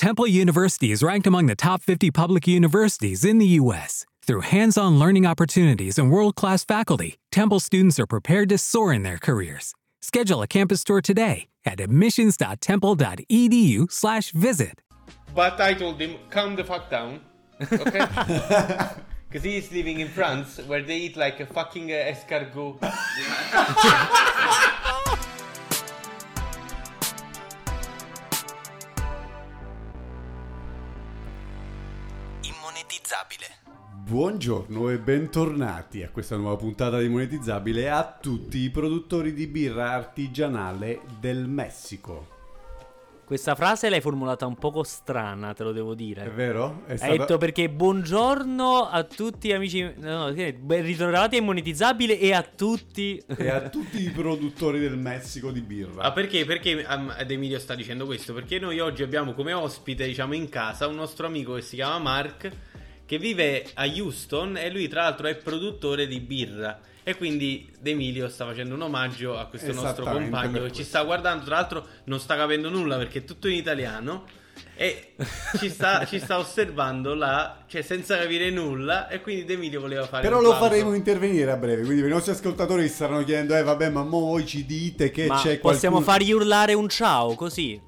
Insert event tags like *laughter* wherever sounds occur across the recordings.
Temple University is ranked among the top 50 public universities in the U.S. Through hands on learning opportunities and world class faculty, Temple students are prepared to soar in their careers. Schedule a campus tour today at admissions.temple.edu/slash visit. But I told him, calm the fuck down. Okay? *laughs* Because he is living in France where they eat like a fucking uh, escargot. *laughs* Immonetizzabile. Buongiorno e bentornati a questa nuova puntata di Monetizzabile a tutti i produttori di birra artigianale del Messico. Questa frase l'hai formulata un poco strana, te lo devo È dire. vero? È Hai stata- detto perché buongiorno a tutti amici. No, no, ritrovati a Immonetizzabile e a tutti. E a tutti i produttori del Messico di birra. Ah, perché? Perché um, Ed Emilio sta dicendo questo? Perché noi oggi abbiamo come ospite, diciamo, in casa un nostro amico che si chiama Mark, che vive a Houston e lui, tra l'altro, è produttore di birra. E quindi Emilio sta facendo un omaggio a questo nostro compagno che ci sta guardando. Tra l'altro, non sta capendo nulla perché è tutto in italiano. E ci sta, ci sta osservando là, cioè senza capire nulla. E quindi Emilio voleva fare Però un lo faremo intervenire a breve, quindi i nostri ascoltatori staranno chiedendo, eh vabbè, ma mo voi ci dite che Ma c'è possiamo qualcuno... fargli urlare un ciao così.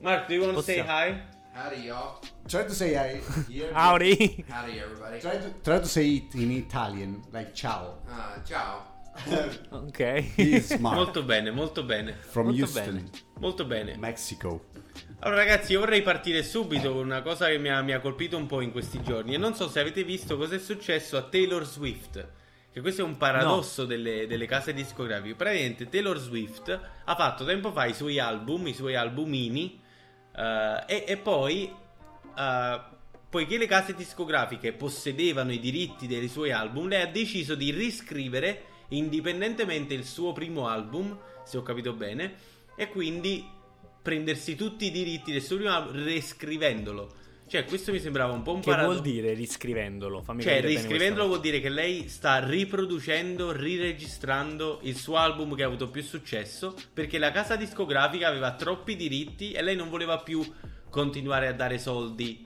Mark, do you want to say hi? Howdy, y'all. Try to say I... Yeah. Auri. Howdy, everybody. Try to, try to say it in Italian, like ciao. Uh, ciao. *laughs* ok. He is Mark Molto bene, molto bene. from molto Houston, bene. Molto bene. Mexico. Allora ragazzi, io vorrei partire subito con una cosa che mi ha, mi ha colpito un po' in questi giorni e non so se avete visto cosa è successo a Taylor Swift. Che questo è un paradosso delle, delle case discografiche. Praticamente Taylor Swift ha fatto tempo fa i suoi album, i suoi albumini eh, e, e poi, eh, poiché le case discografiche possedevano i diritti dei suoi album, lei ha deciso di riscrivere indipendentemente il suo primo album, se ho capito bene, e quindi prendersi tutti i diritti del suo primo album riscrivendolo. Cioè, questo mi sembrava un po' un Che paradosso. vuol dire riscrivendolo? Fammi Cioè, riscrivendolo vuol dire che lei sta riproducendo, riregistrando il suo album che ha avuto più successo perché la casa discografica aveva troppi diritti e lei non voleva più continuare a dare soldi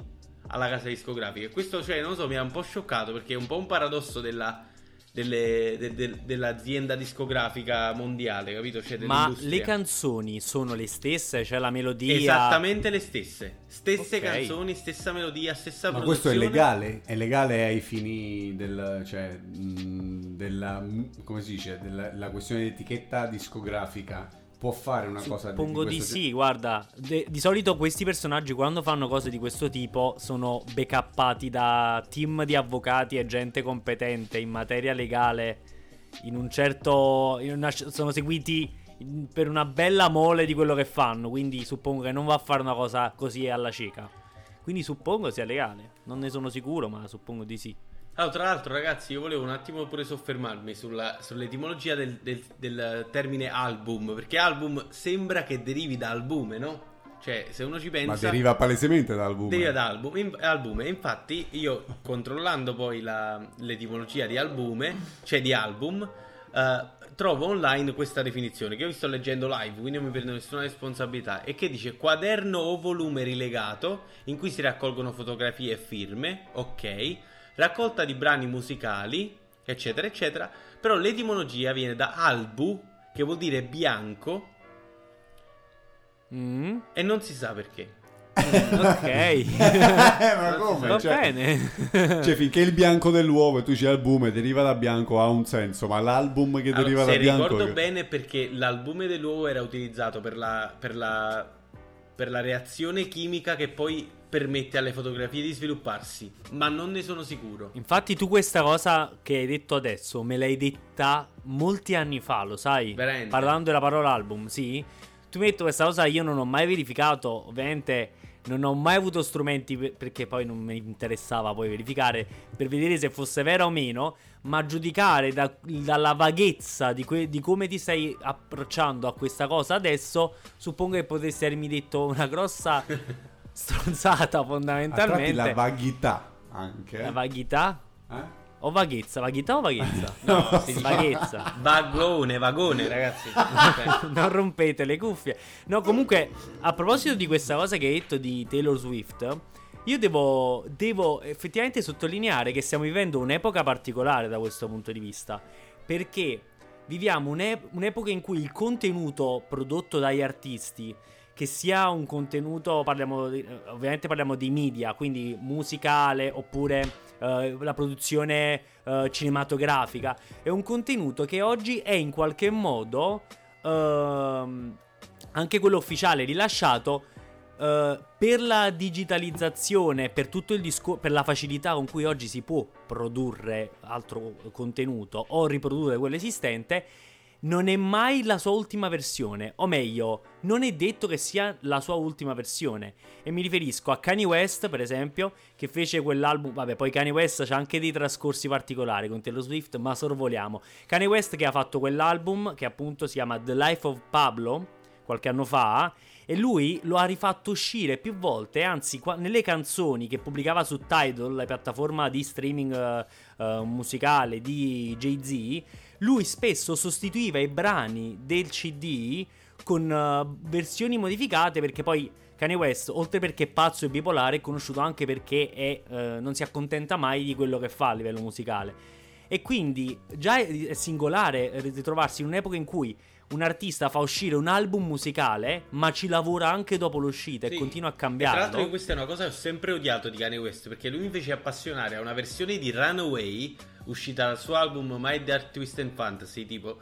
alla casa discografica. E questo, cioè, non lo so, mi ha un po' scioccato perché è un po' un paradosso della, delle- de- de- dell'azienda discografica mondiale, capito? Cioè, Ma le canzoni sono le stesse? Cioè la melodia. Esattamente le stesse. Stesse Ok. canzoni, stessa melodia, stessa Ma questo è produzione. legale? È legale ai fini del, cioè, mh, della, come si dice, della la questione di etichetta discografica può fare una cosa di- Suppongo di, sì, guarda, de- di solito questi personaggi quando fanno cose di questo tipo sono backuppati da team di avvocati e gente competente in materia legale, in un certo... in una- sono seguiti in- per una bella mole di quello che fanno, quindi suppongo che non va a fare una cosa così alla cieca. Quindi suppongo sia legale, non ne sono sicuro, ma suppongo di sì. Allora, tra l'altro, ragazzi, io volevo un attimo pure soffermarmi sulla- sull'etimologia del, del- del termine album. Perché album sembra che derivi da albume, no? Cioè, se uno ci pensa. Ma deriva palesemente dall'album. Deriva da album, in- albume. Infatti, io controllando poi la- l'etimologia di albume, cioè di album, eh, trovo online questa definizione che io vi sto leggendo live, quindi non mi prendo nessuna responsabilità. E che dice quaderno o volume rilegato in cui si raccolgono fotografie e firme, ok, raccolta di brani musicali, eccetera, eccetera. Però l'etimologia viene da albu, che vuol dire bianco, Mm, e non si sa perché. ok. *laughs* Eh, ma come? Va Cioè, bene. cioè, finché il bianco dell'uovo e tu dici albume deriva da bianco ha un senso, ma l'album che deriva Allora, da se bianco... ricordo bene perché l'albume dell'uovo era utilizzato per la, per la per la reazione chimica che poi permette alle fotografie di svilupparsi, ma non ne sono sicuro. Infatti tu questa cosa che hai detto adesso me l'hai detta molti anni fa, lo sai? Veramente? Parlando della parola album, sì. Tu mi hai detto questa cosa, io non ho mai verificato, ovviamente non ho mai avuto strumenti per- perché poi non mi interessava poi verificare per vedere se fosse vera o meno, ma giudicare da- dalla vaghezza di, que- di come ti stai approcciando a questa cosa adesso, suppongo che potresti avermi detto una grossa *laughs* stronzata fondamentalmente. la vaghità anche. La vaghità? eh? O vaghezza, vaghità o vaghezza? *laughs* No, si dice Vaghezza. vagone, vagone, ragazzi. *laughs* non rompete le cuffie. No, comunque, a proposito di questa cosa che hai detto di Taylor Swift, io devo, devo effettivamente sottolineare che stiamo vivendo un'epoca particolare da questo punto di vista. Perché viviamo un'ep- un'epoca in cui il contenuto prodotto dagli artisti, che sia un contenuto, parliamo di- ovviamente parliamo di media, quindi musicale oppure eh, la produzione eh, cinematografica, è un contenuto che oggi è in qualche modo ehm, anche quello ufficiale rilasciato eh, per la digitalizzazione, per discorso, per la facilità con cui oggi si può produrre altro contenuto o riprodurre quello esistente, non è mai la sua ultima versione, o meglio, non è detto che sia la sua ultima versione. E mi riferisco a Kanye West, per esempio, che fece quell'album. Vabbè, poi Kanye West c'ha anche dei trascorsi particolari con Taylor Swift, ma sorvoliamo. Kanye West che ha fatto quell'album che appunto si chiama The Life of Pablo qualche anno fa. E lui lo ha rifatto uscire più volte, anzi, qua- nelle canzoni che pubblicava su Tidal, la piattaforma di streaming eh, eh, musicale di Jay-Z, lui spesso sostituiva i brani del CD con eh, versioni modificate perché poi Kanye West, oltre perché è pazzo e bipolare, è conosciuto anche perché è, non si accontenta mai di quello che fa a livello musicale. E quindi già è singolare ritrovarsi in un'epoca in cui un artista fa uscire un album musicale, ma ci lavora anche dopo l'uscita Sì. e continua a E Tra l'altro questa è una cosa che ho sempre odiato di Kanye West perché lui mi fece appassionare a una versione di Runaway uscita dal suo album My Dark Twist and Fantasy tipo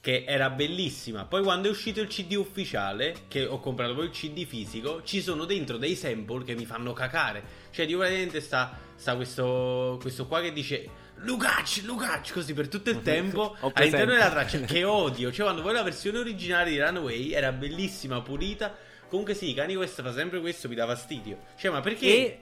che era bellissima. Poi quando è uscito il CD ufficiale, che ho comprato poi il CD fisico, ci sono dentro dei sample che mi fanno cacare. Cioè, di praticamente sta, sta questo, questo qua che dice Lucac, Lucac, così per tutto il tempo Ho all'interno della traccia che odio. Cioè, quando poi la versione originale di Runaway era bellissima, pulita. Comunque sì, Kanye West fa sempre questo, mi dà fastidio. Cioè, ma perché... E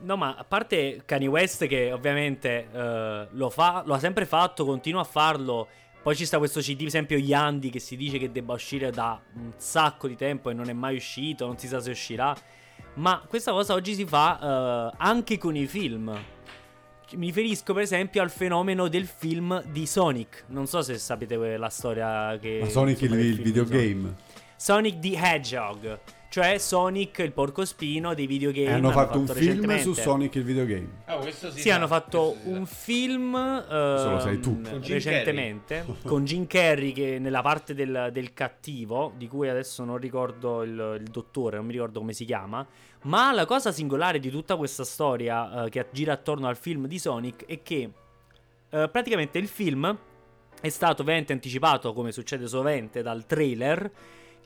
no, ma a parte Kanye West che ovviamente eh, lo fa, lo ha sempre fatto, continua a farlo. Poi ci sta questo CD, per esempio Yandi, che si dice che debba uscire da un sacco di tempo e non è mai uscito, non si sa se uscirà. Ma questa cosa oggi si fa eh, anche con i film. Mi riferisco per esempio al fenomeno del film di Sonic. Non so se sapete la storia che... Ma Sonic il, insomma, il film di Sonic. videogame. Sonic the Hedgehog, cioè Sonic il porcospino dei videogame. E hanno fatto un film su Sonic il videogame. Ah, questo si Sì, sa, hanno fatto un film ehm, Con Jim recentemente *laughs* con Jim Carrey che nella parte del, del cattivo, di cui adesso non ricordo il, il dottore, non mi ricordo come si chiama. Ma la cosa singolare di tutta questa storia eh, che gira attorno al film di Sonic è che eh, praticamente il film è stato ovviamente anticipato, come succede sovente, dal trailer,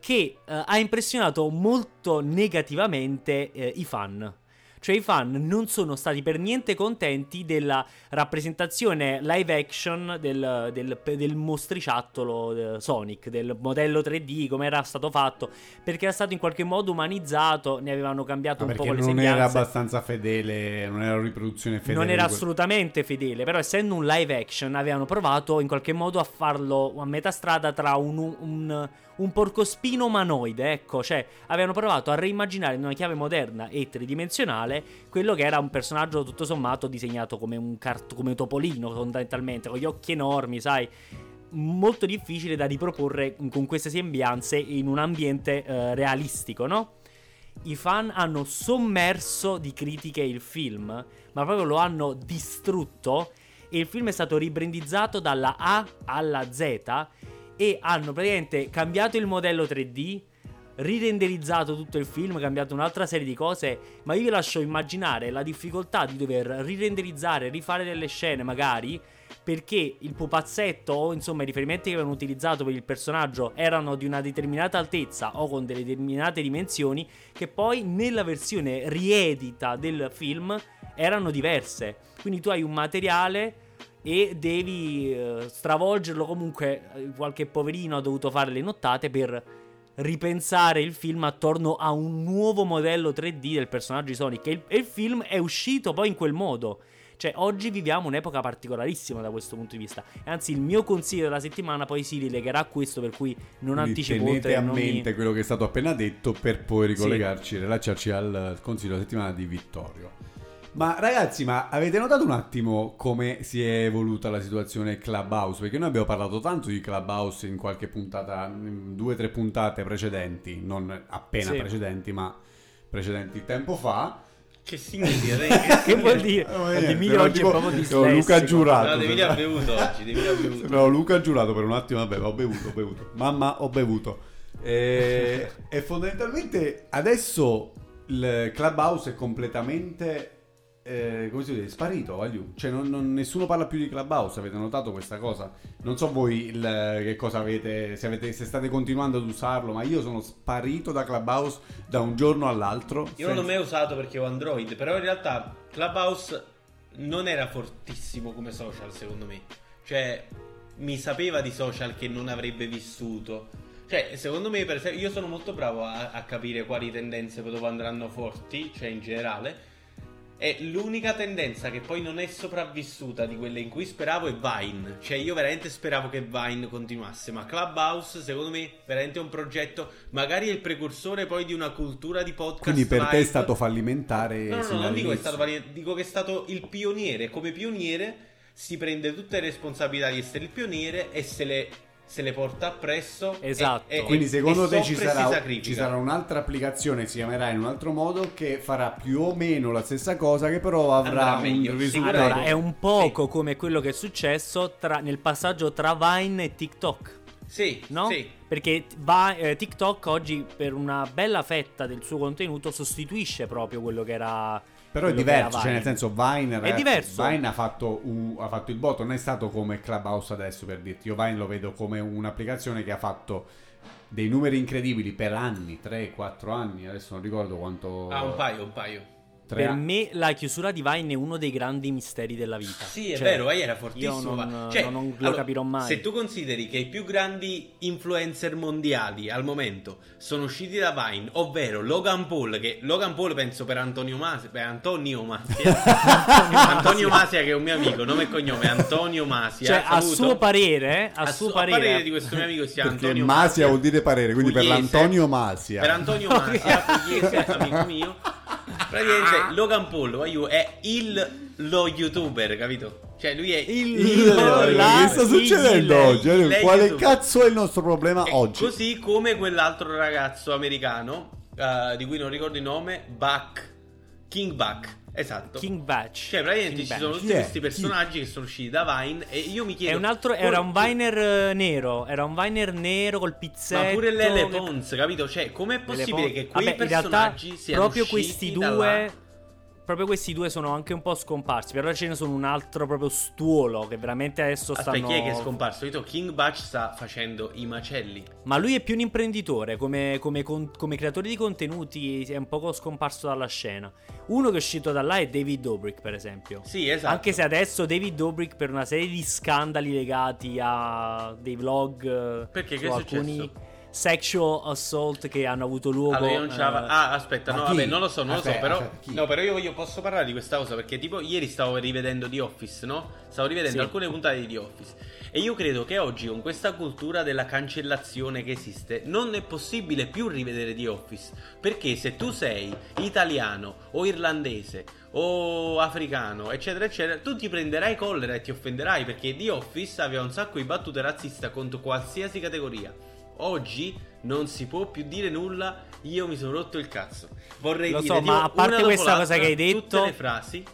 che eh, ha impressionato molto negativamente eh, i fan. Cioè i fan non sono stati per niente contenti della rappresentazione live action del, del, del mostriciattolo eh, Sonic, del modello 3D, come era stato fatto, perché era stato in qualche modo umanizzato, ne avevano cambiato Ma un po' perché le non sembianze. era abbastanza fedele, non era una riproduzione fedele. Non era assolutamente fedele, però essendo un live action avevano provato in qualche modo a farlo a metà strada tra un, un, un porcospino umanoide, ecco, cioè avevano provato a reimmaginare in una chiave moderna e tridimensionale quello che era un personaggio tutto sommato disegnato come un, cart- come topolino fondamentalmente, con gli occhi enormi, sai molto difficile da riproporre con queste sembianze in un ambiente eh, realistico, no? I fan hanno sommerso di critiche il film, ma proprio lo hanno distrutto. E il film è stato ribrandizzato dalla A alla Z. E hanno praticamente cambiato il modello 3D, rirenderizzato tutto il film, cambiato un'altra serie di cose. Ma io vi lascio immaginare la difficoltà di dover rirenderizzare, rifare delle scene magari perché il pupazzetto o insomma i riferimenti che avevano utilizzato per il personaggio erano di una determinata altezza o con delle determinate dimensioni che poi nella versione riedita del film erano diverse. Quindi tu hai un materiale e devi eh, stravolgerlo comunque eh, qualche poverino ha dovuto fare le nottate per ripensare il film attorno a un nuovo modello 3D del personaggio di Sonic e il, e il film è uscito poi in quel modo. Cioè, oggi viviamo un'epoca particolarissima da questo punto di vista. Anzi, il mio consiglio della settimana poi si rilegherà a questo, per cui non Quindi anticipo tenete oltre a non mi- mente quello che è stato appena detto per poi ricollegarci e rilacciarci al consiglio della settimana di Vittorio. Ma ragazzi, ma avete notato un attimo come si è evoluta la situazione Clubhouse? Perché noi abbiamo parlato tanto di Clubhouse in qualche puntata, in due o tre puntate precedenti, non appena Sì. precedenti, ma precedenti tempo fa. Che significa? *laughs* che vuol dire? Emilio no, oggi tipo- è proprio no, dislessico. Luca ha giurato. No, devi aver bevuto oggi, aver bevuto. No, Luca ha giurato per un attimo, vabbè, ho bevuto, ho bevuto. Mamma, ho bevuto. E, *laughs* e fondamentalmente adesso il Clubhouse è completamente, eh, come si dice, sparito, voglio. Cioè non- non- nessuno parla più di Clubhouse, avete notato questa cosa? Non so voi il- che cosa avete se, avete, se state continuando ad usarlo, ma io sono sparito da Clubhouse da un giorno all'altro. Io non l'ho senza- mai usato perché ho Android, però in realtà Clubhouse non era fortissimo come social, secondo me. Cioè, mi sapeva di social che non avrebbe vissuto. Cioè, secondo me, per esempio, io sono molto bravo a, a capire quali tendenze dove andranno forti, cioè in generale. E l'unica tendenza che poi non è sopravvissuta di quelle in cui speravo è Vine. Cioè, io veramente speravo che Vine continuasse. Ma Clubhouse, secondo me, veramente è un progetto. Magari è il precursore poi di una cultura di podcast. Quindi per te è live. stato fallimentare No, no, no, non dico che è stato valiente, dico che è stato il pioniere. Come pioniere si prende tutte le responsabilità di essere il pioniere e se le, se le porta appresso. e- Esatto. e- Quindi e- secondo e te ci sarà, ci sarà un'altra applicazione, si chiamerà in un altro modo, che farà più o meno la stessa cosa, che però avrà meglio, un risultato. Allora, è un poco come quello che è successo tra- nel passaggio tra Vine e TikTok. Sì, No? sì. Perché va- eh, TikTok oggi per una bella fetta del suo contenuto sostituisce proprio quello che era Però è diverso, cioè nel senso Vine, ragazzi, diverso. Vine ha fatto, un- ha fatto il botto, non è stato come Clubhouse adesso per dirti, io Vine lo vedo come un'applicazione che ha fatto dei numeri incredibili per anni, 3-4 anni, adesso non ricordo quanto... Ah, un paio, un paio. Tre Per me la chiusura di Vine è uno dei grandi misteri della vita. Sì, è Cioè, vero, Vai era fortissimo. Io non, cioè, non lo allora, capirò mai. Se tu consideri che i più grandi influencer mondiali al momento sono usciti da Vine, ovvero Logan Paul, che Logan Paul penso per Antonio Masia, per Antonio Masia, *laughs* Antonio Masia che è un mio amico, nome e cognome Antonio Masia. Cioè, a suo parere, a, A suo su- a parere, di questo mio amico si chiama Perché Antonio Masia vuol dire parere, quindi per pugliese. l'Antonio Masia. Per Antonio *laughs* Masia, pugliese, amico mio. Praticamente Logan Paul voglio, è il lo youtuber, capito? Cioè lui è Il- Il- là, che sta il- succedendo lei- oggi? Allora, lei Quale YouTube. cazzo è il nostro problema E oggi? Così come quell'altro ragazzo americano, eh, di cui non ricordo il nome, Buck, King Buck, esatto. King Batch. Cioè, praticamente King ci Batch. sono tutti è? questi personaggi che sono usciti da Vine e io mi chiedo... È un altro, era un Viner eh, nero. Era un Viner nero col pizzetto. Ma pure Lele che- Pons, capito? Cioè, com'è possibile che quei Vabbè, in realtà, personaggi siano proprio usciti questi da due. là? Proprio questi due sono anche un po' scomparsi. Però ce ne sono un altro proprio stuolo. Che veramente adesso Aspetta, stanno. chi è che è scomparso? Io King Batch sta facendo i macelli. Ma lui è più un imprenditore. Come, come come creatore di contenuti è un poco scomparso dalla scena. Uno che è uscito da là è David Dobrik, per esempio. Sì, esatto. Anche se adesso David Dobrik, per una serie di scandali legati a dei vlog. Perché? Che è alcuni successo? Sexual assault che hanno avuto luogo. Allora io non eh, Ah, aspetta, no, vabbè, non lo so, non Aspetta, lo so, però. aspetta, no, però io, io posso parlare di questa cosa perché, tipo, ieri stavo rivedendo The Office, no? Stavo rivedendo Sì. alcune puntate di The Office. E io credo che oggi, con questa cultura della cancellazione che esiste, non è possibile più rivedere The Office. Perché se tu sei italiano o irlandese o africano, eccetera, eccetera, tu ti prenderai collera e ti offenderai perché The Office aveva un sacco di battute razziste contro qualsiasi categoria. Oggi non si può più dire nulla, io mi sono rotto il cazzo. Vorrei Lo dire so, tipo, ma a parte questa cosa che hai detto- tutte le frasi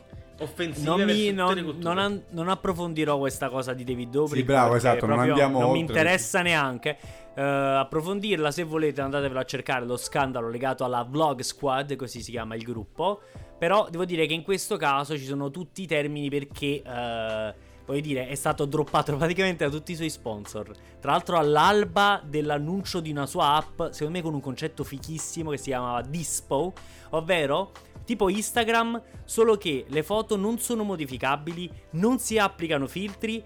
offensive Non, mi, non, non an- non approfondirò questa cosa di David Dobrik. Sì, bravo, esatto, non andiamo Non mi oltre. interessa neanche. Eh, approfondirla, se volete, andatevelo a cercare lo scandalo legato alla Vlog Squad, così si chiama il gruppo. Però devo dire che in questo caso ci sono tutti i termini perché. eh, Voglio dire, è stato droppato praticamente da tutti i suoi sponsor. Tra l'altro, all'alba dell'annuncio di una sua app, secondo me con un concetto fichissimo che si chiamava Dispo, ovvero tipo Instagram, solo che le foto non sono modificabili, non si applicano filtri,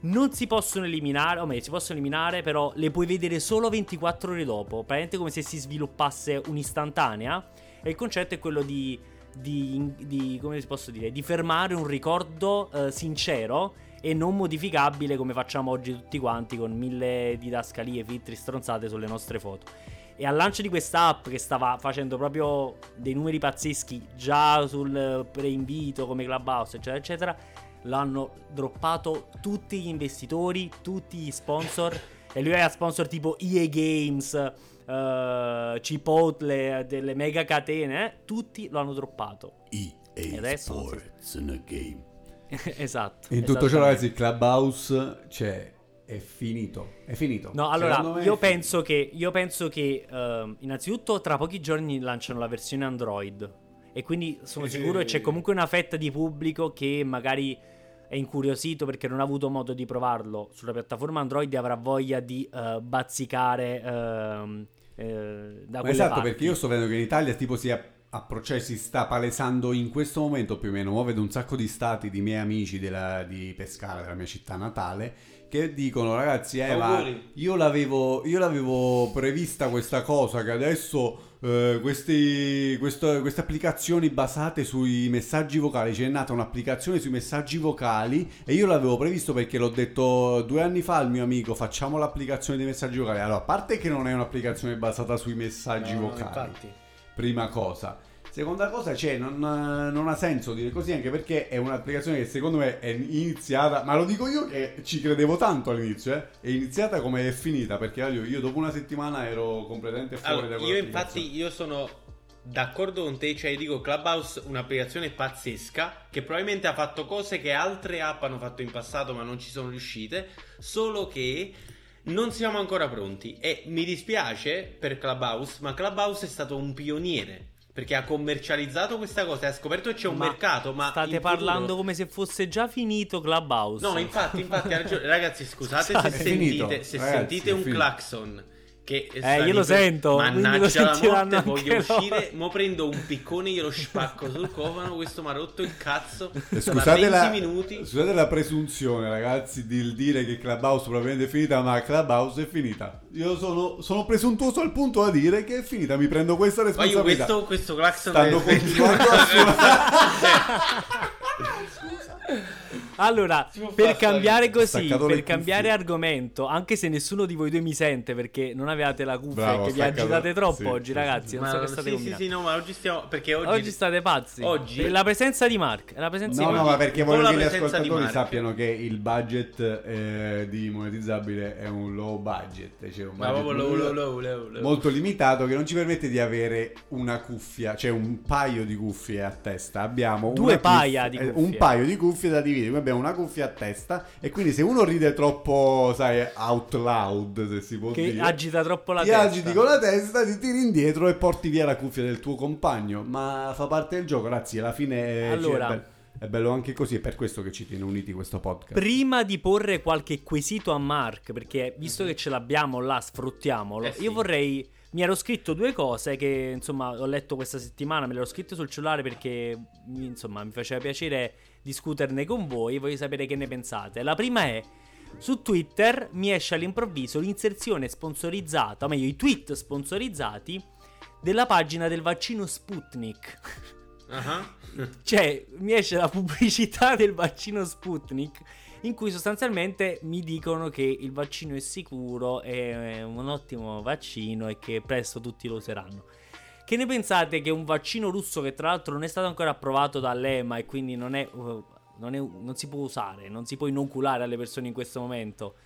non si possono eliminare, o meglio, si possono eliminare, però le puoi vedere solo 24 ore dopo, praticamente come se si sviluppasse un'istantanea. E il concetto è quello di, di, di- come si posso dire, di fermare un ricordo eh, sincero e non modificabile come facciamo oggi tutti quanti con mille didascalie, filtri, stronzate sulle nostre foto. E al lancio di questa app che stava facendo proprio dei numeri pazzeschi già sul preinvito come Clubhouse, eccetera, eccetera, l'hanno droppato tutti gli investitori, tutti gli sponsor. e lui ha sponsor tipo EA Games, uh, Chipotle, delle mega catene, eh? tutti lo hanno droppato. EA adesso, Sports in a game. *laughs* esatto. In tutto ciò, ragazzi, il Clubhouse c'è. È finito, è finito. No, allora io penso, che, io penso che uh, innanzitutto tra pochi giorni lanciano la versione Android e quindi sono sicuro che c'è comunque una fetta di pubblico che magari è incuriosito perché non ha avuto modo di provarlo sulla piattaforma Android e avrà voglia di uh, bazzicare uh, da Esatto, parti. perché io sto vedendo che in Italia tipo si, appro- si sta palesando in questo momento più o meno, vedo un sacco di stati di miei amici della, di Pescara, della mia città natale, che dicono ragazzi eh, ma io l'avevo, io l'avevo prevista questa cosa che adesso eh, questi, questo, queste applicazioni basate sui messaggi vocali c'è nata un'applicazione sui messaggi vocali e io l'avevo previsto perché l'ho detto due anni fa al mio amico facciamo l'applicazione dei messaggi vocali allora a parte che non è un'applicazione basata sui messaggi no, vocali no, prima cosa Seconda cosa, cioè, non, non, ha senso dire così, anche perché è un'applicazione che secondo me è iniziata, ma lo dico io che ci credevo tanto all'inizio, eh? è iniziata come è finita, perché io, io dopo una settimana ero completamente fuori allora, da Io infatti, io sono d'accordo con te, cioè dico Clubhouse un'applicazione pazzesca che probabilmente ha fatto cose che altre app hanno fatto in passato ma non ci sono riuscite, solo che non siamo ancora pronti e mi dispiace per Clubhouse, ma Clubhouse è stato un pioniere perché ha commercializzato questa cosa e ha scoperto che c'è un ma mercato. Ma state parlando futuro... come se fosse già finito Clubhouse. No, infatti, infatti. *laughs* Ragazzi, scusate se sentite, se Ragazzi, sentite un clacson che eh, io lo sento. Mannaggia la morte, voglio uscire. Mo prendo un piccone, glielo spacco sul cofano. Questo mi ha rotto il cazzo. E scusate, la, minuti. scusate la presunzione, ragazzi, di dire che Clubhouse probabilmente è finita, ma Clubhouse è finita. Io sono, sono presuntuoso al punto da dire che è finita. Mi prendo questa responsabilità. Ma io questo, questo claxon Stanno continuando *laughs* a suonare. Allora, per cambiare così, per cambiare argomento, anche se nessuno di voi due mi sente perché non avevate la cuffia Bravo, che vi agitate troppo sì, oggi, sì, ragazzi. Sì. Non so che state sì, sì, sì, no, ma oggi stiamo. Perché oggi, oggi state pazzi. Oggi. La presenza di Mark. La presenza no, di no, ma perché voglio che gli ascoltatori sappiano che il budget eh, di monetizzabile è un low budget. Cioè un budget low, low, low, low, molto limitato che non ci permette di avere una cuffia, cioè un paio di cuffie a testa. Abbiamo due paia cuffia, di cuffie. Un paio di cuffie da dividere. Abbiamo una cuffia a testa e quindi se uno ride troppo, sai, out loud, se si può che dire, agita troppo la ti testa. agiti con la testa, ti tiri indietro e porti via la cuffia del tuo compagno, ma fa parte del gioco, ragazzi, alla fine allora, cioè, è bello anche così, è per questo che ci tiene uniti questo podcast. Prima di porre qualche quesito a Mark, perché visto mm-hmm. che ce l'abbiamo là, sfruttiamolo, eh sì. io vorrei mi ero scritto due cose che insomma ho letto questa settimana, me le ero scritte sul cellulare perché insomma mi faceva piacere discuterne con voi, voglio sapere che ne pensate. La prima è su Twitter mi esce all'improvviso l'inserzione sponsorizzata, o meglio i tweet sponsorizzati della pagina del vaccino Sputnik. Uh-huh. *laughs* cioè, mi esce la pubblicità del vaccino Sputnik in cui sostanzialmente mi dicono che il vaccino è sicuro, è un ottimo vaccino e che presto tutti lo useranno. Che ne pensate che un vaccino russo che tra l'altro non è stato ancora approvato dall'EMA e quindi non, è, uh, non, è, non si può usare, non si può inoculare alle persone in questo momento?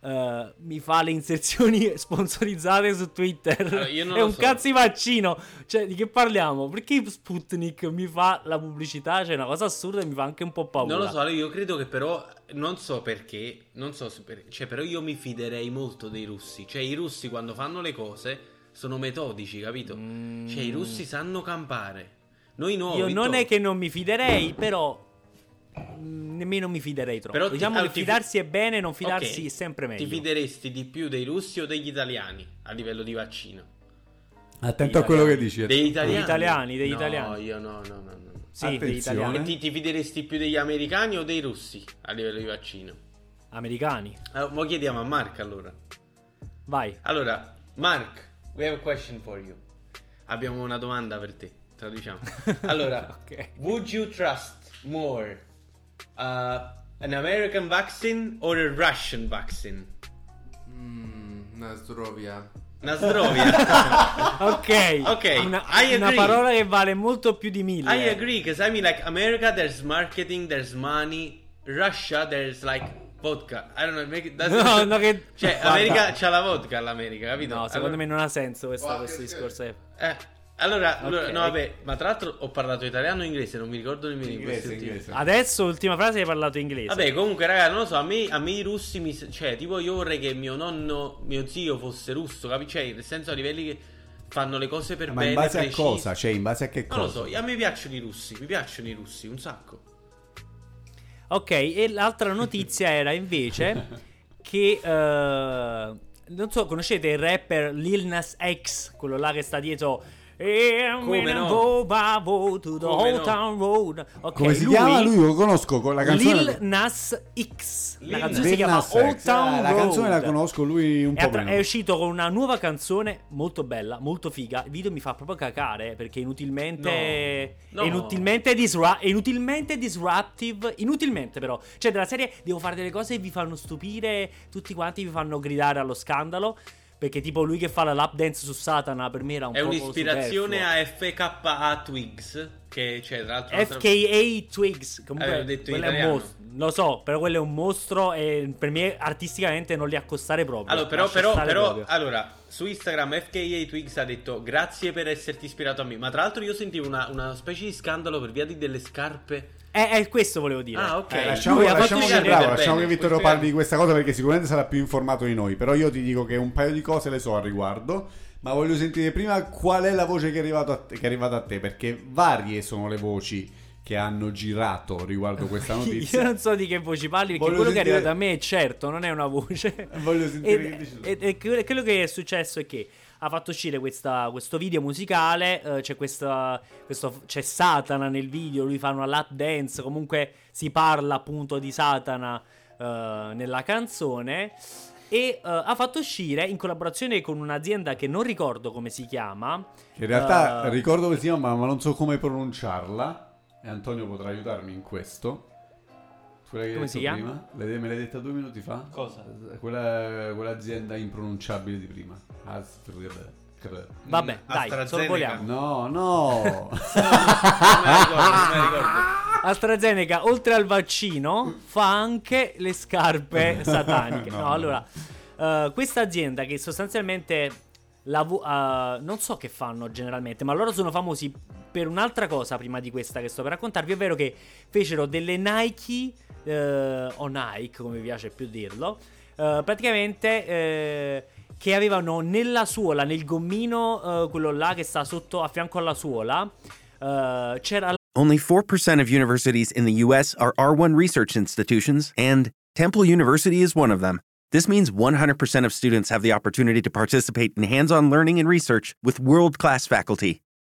Uh, mi fa le inserzioni *laughs* sponsorizzate su Twitter. Allora, è un so. cazzo di vaccino. Cioè, di che parliamo? Perché Sputnik mi fa la pubblicità? Cioè, è una cosa assurda e mi fa anche un po' paura. Non lo so, io credo che però. Non so perché. Non so per, cioè, però io mi fiderei molto dei russi. Cioè, i russi quando fanno le cose sono metodici, capito? Mm. Cioè, i russi sanno campare. Noi no. Io non è che non mi fiderei, però mm, nemmeno mi fiderei troppo. Però diciamo ti, che fidarsi è bene, non fidarsi okay. è sempre meglio. Ti fideresti di più dei russi o degli italiani a livello di vaccino? Attento a quello che dici. Degli italiani? Degli italiani, degli no, italiani. io no, no, no. no. Sì, degli italiani. Ti, ti, fideresti più degli americani o dei russi a livello di vaccino? Americani. Allora, mo chiediamo a Mark allora. Vai. Allora, Mark, we have a question for you. Abbiamo una domanda per te. Traduciamo. *laughs* Allora, *laughs* okay. would you trust more uh, an American vaccine or a Russian vaccine? Mm, na zdrowie. Nasdrovia. ok, Ok, una, I una agree. parola che vale molto più di mille. I agree, because I mean, like, America, there's marketing, there's money. Russia, there's like vodka. I don't know, make it, No, no, che- *laughs* Cioè, Guarda. America c'ha la vodka, l'America, capito? No, secondo Allora- me non ha senso questo, Qualche questo discorso. eh. Eh, allora, allora- Ok. no, vabbè, ma tra l'altro ho parlato italiano e inglese, non mi ricordo nemmeno in Inglese, inglese. Adesso, ultima frase, hai parlato inglese. Vabbè, comunque, raga, non lo so, a me, a me i russi mi. Cioè, tipo, io vorrei che mio nonno, mio zio fosse russo, capi? Cioè, nel senso a livelli che fanno le cose per Ma bene. in base a precisi. cosa? Cioè, in base a che Non lo cosa? so, a me piacciono i russi, mi piacciono i russi, un sacco. Ok, e l'altra notizia era invece *laughs* che... eh, non so, conoscete il rapper Lil Nas X? Quello là che sta dietro... And Come when I no? go road to the Come Old no? Town Road. Ok, Come si chiama? Lui lo conosco con la canzone. Lil Nas X. La Lil canzone si chiama X. Old Town Ah, Road. La canzone la conosco, lui un È, po' attra- meno. è uscito con una nuova canzone molto bella, molto figa. Il video mi fa proprio cacare perché inutilmente. No, è no. inutilmente, disra- inutilmente disruptive. Inutilmente, però. Cioè, della serie devo fare delle cose che vi fanno stupire. Tutti quanti vi fanno gridare allo scandalo. Perché, tipo, lui che fa la lap dance su Satana per me era un È po' un'ispirazione superfluo. a FKA Twigs, che c'è tra l'altro... FKA Twigs. Comunque, detto quello è un italiano. mostro. Lo so, però quello è un mostro. E per me, artisticamente, non li accostare proprio. Allora, però, però, però, proprio. allora, su Instagram FKA Twigs ha detto grazie per esserti ispirato a me. Ma tra l'altro io sentivo una, una specie di scandalo per via di delle scarpe. Eh, eh, questo volevo dire. Ah, ok. Eh, lasciamo Lui lasciamo che, bravo, lasciamo bene, che Vittorio parli di questa cosa perché sicuramente sarà più informato di noi. Però io ti dico che un paio di cose le so a riguardo. Ma voglio sentire prima qual è la voce che è, te, che è arrivata a te. Perché varie sono le voci che hanno girato riguardo questa *laughs* notizia. Io non so di che voci parli, perché Voglio quello che è sentire- arrivato a me è certo, non è una voce. *laughs* Voglio sentire E, che dici e- e quello che è successo è che ha fatto uscire questa- questo video musicale. eh, c'è, questa, questo, c'è Satana nel video. Lui fa una lap dance. Comunque si parla appunto di Satana eh, nella canzone. E eh, ha fatto uscire in collaborazione con un'azienda che non ricordo come si chiama. Che in realtà eh, ricordo come si chiama, ma, ma non so come pronunciarla. E Antonio potrà aiutarmi in questo. Quella che Come si chiama? prima? Me l'hai detta due minuti fa? Cosa? Quella, quell'azienda impronunciabile di prima. Vabbè, Mm, dai, AstraZeneca. sorvoliamo. No, no. Non me la ricordo, non me la ricordo. AstraZeneca, oltre al vaccino, fa anche le scarpe *laughs* sataniche. No, No, no. allora, eh, questa azienda che sostanzialmente lavu- eh, non so che fanno generalmente, ma loro sono famosi per un'altra cosa prima di questa che sto per raccontarvi, ovvero che fecero delle Nike eh, o Nike, come piace più dirlo, eh, praticamente eh, che avevano nella suola, nel gommino, eh, quello là che sta sotto a fianco alla suola, eh, c'era Only 4% of universities in the U.S. are R1 research institutions, and Temple University is one of them. This means 100% of students have the opportunity to participate in hands on learning and research with world class faculty.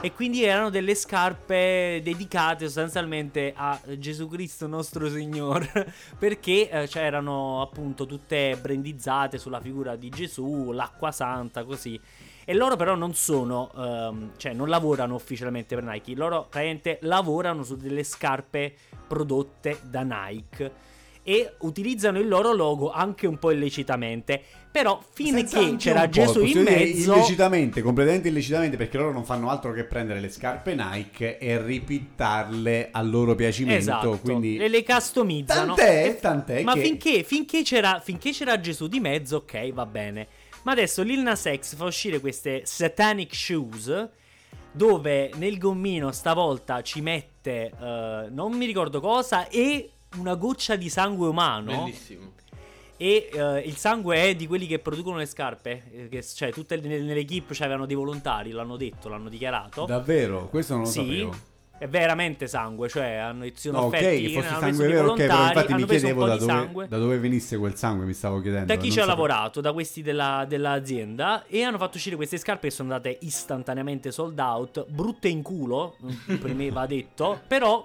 e quindi erano delle scarpe dedicate sostanzialmente a Gesù Cristo nostro Signore *laughs* perché eh, cioè, erano appunto tutte brandizzate sulla figura di Gesù, l'acqua santa così. E loro però non sono ehm, cioè non lavorano ufficialmente per Nike. Loro praticamente lavorano su delle scarpe prodotte da Nike e utilizzano il loro logo anche un po' illecitamente però finché c'era Gesù in mezzo Illecitamente, completamente illecitamente, perché loro non fanno altro che prendere le scarpe Nike e ripittarle a loro piacimento. Esatto, Quindi le, le customizzano. Tant'è, E- tant'è Ma che- finché, finché c'era, finché c'era Gesù di mezzo, ok, va bene. Ma adesso Lil Nas X fa uscire queste Satanic Shoes. Dove nel gommino stavolta ci mette eh, non mi ricordo cosa e una goccia di sangue umano. Bellissimo. E eh, il sangue è di quelli che producono le scarpe. eh, che- cioè, tutte le- nell'equipe c'avevano dei volontari, l'hanno detto, l'hanno dichiarato. davvero, questo non lo Sì, sapevo. È veramente sangue, cioè hanno sono No, ok, offerti, che fosse sangue vero, ok, però infatti mi chiedevo da di dove, da dove venisse quel sangue, mi stavo chiedendo. Da chi ci ha lavorato, da questi della- dell'azienda, e hanno fatto uscire queste scarpe che sono andate istantaneamente sold out, brutte in culo, per me *laughs* va detto, però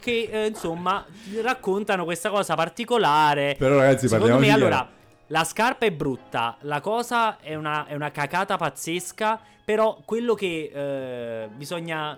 che eh, insomma raccontano questa cosa particolare. Però ragazzi, Secondo parliamoci me chiaro. allora La scarpa è brutta, la cosa è una, è una cacata pazzesca, però quello che eh, bisogna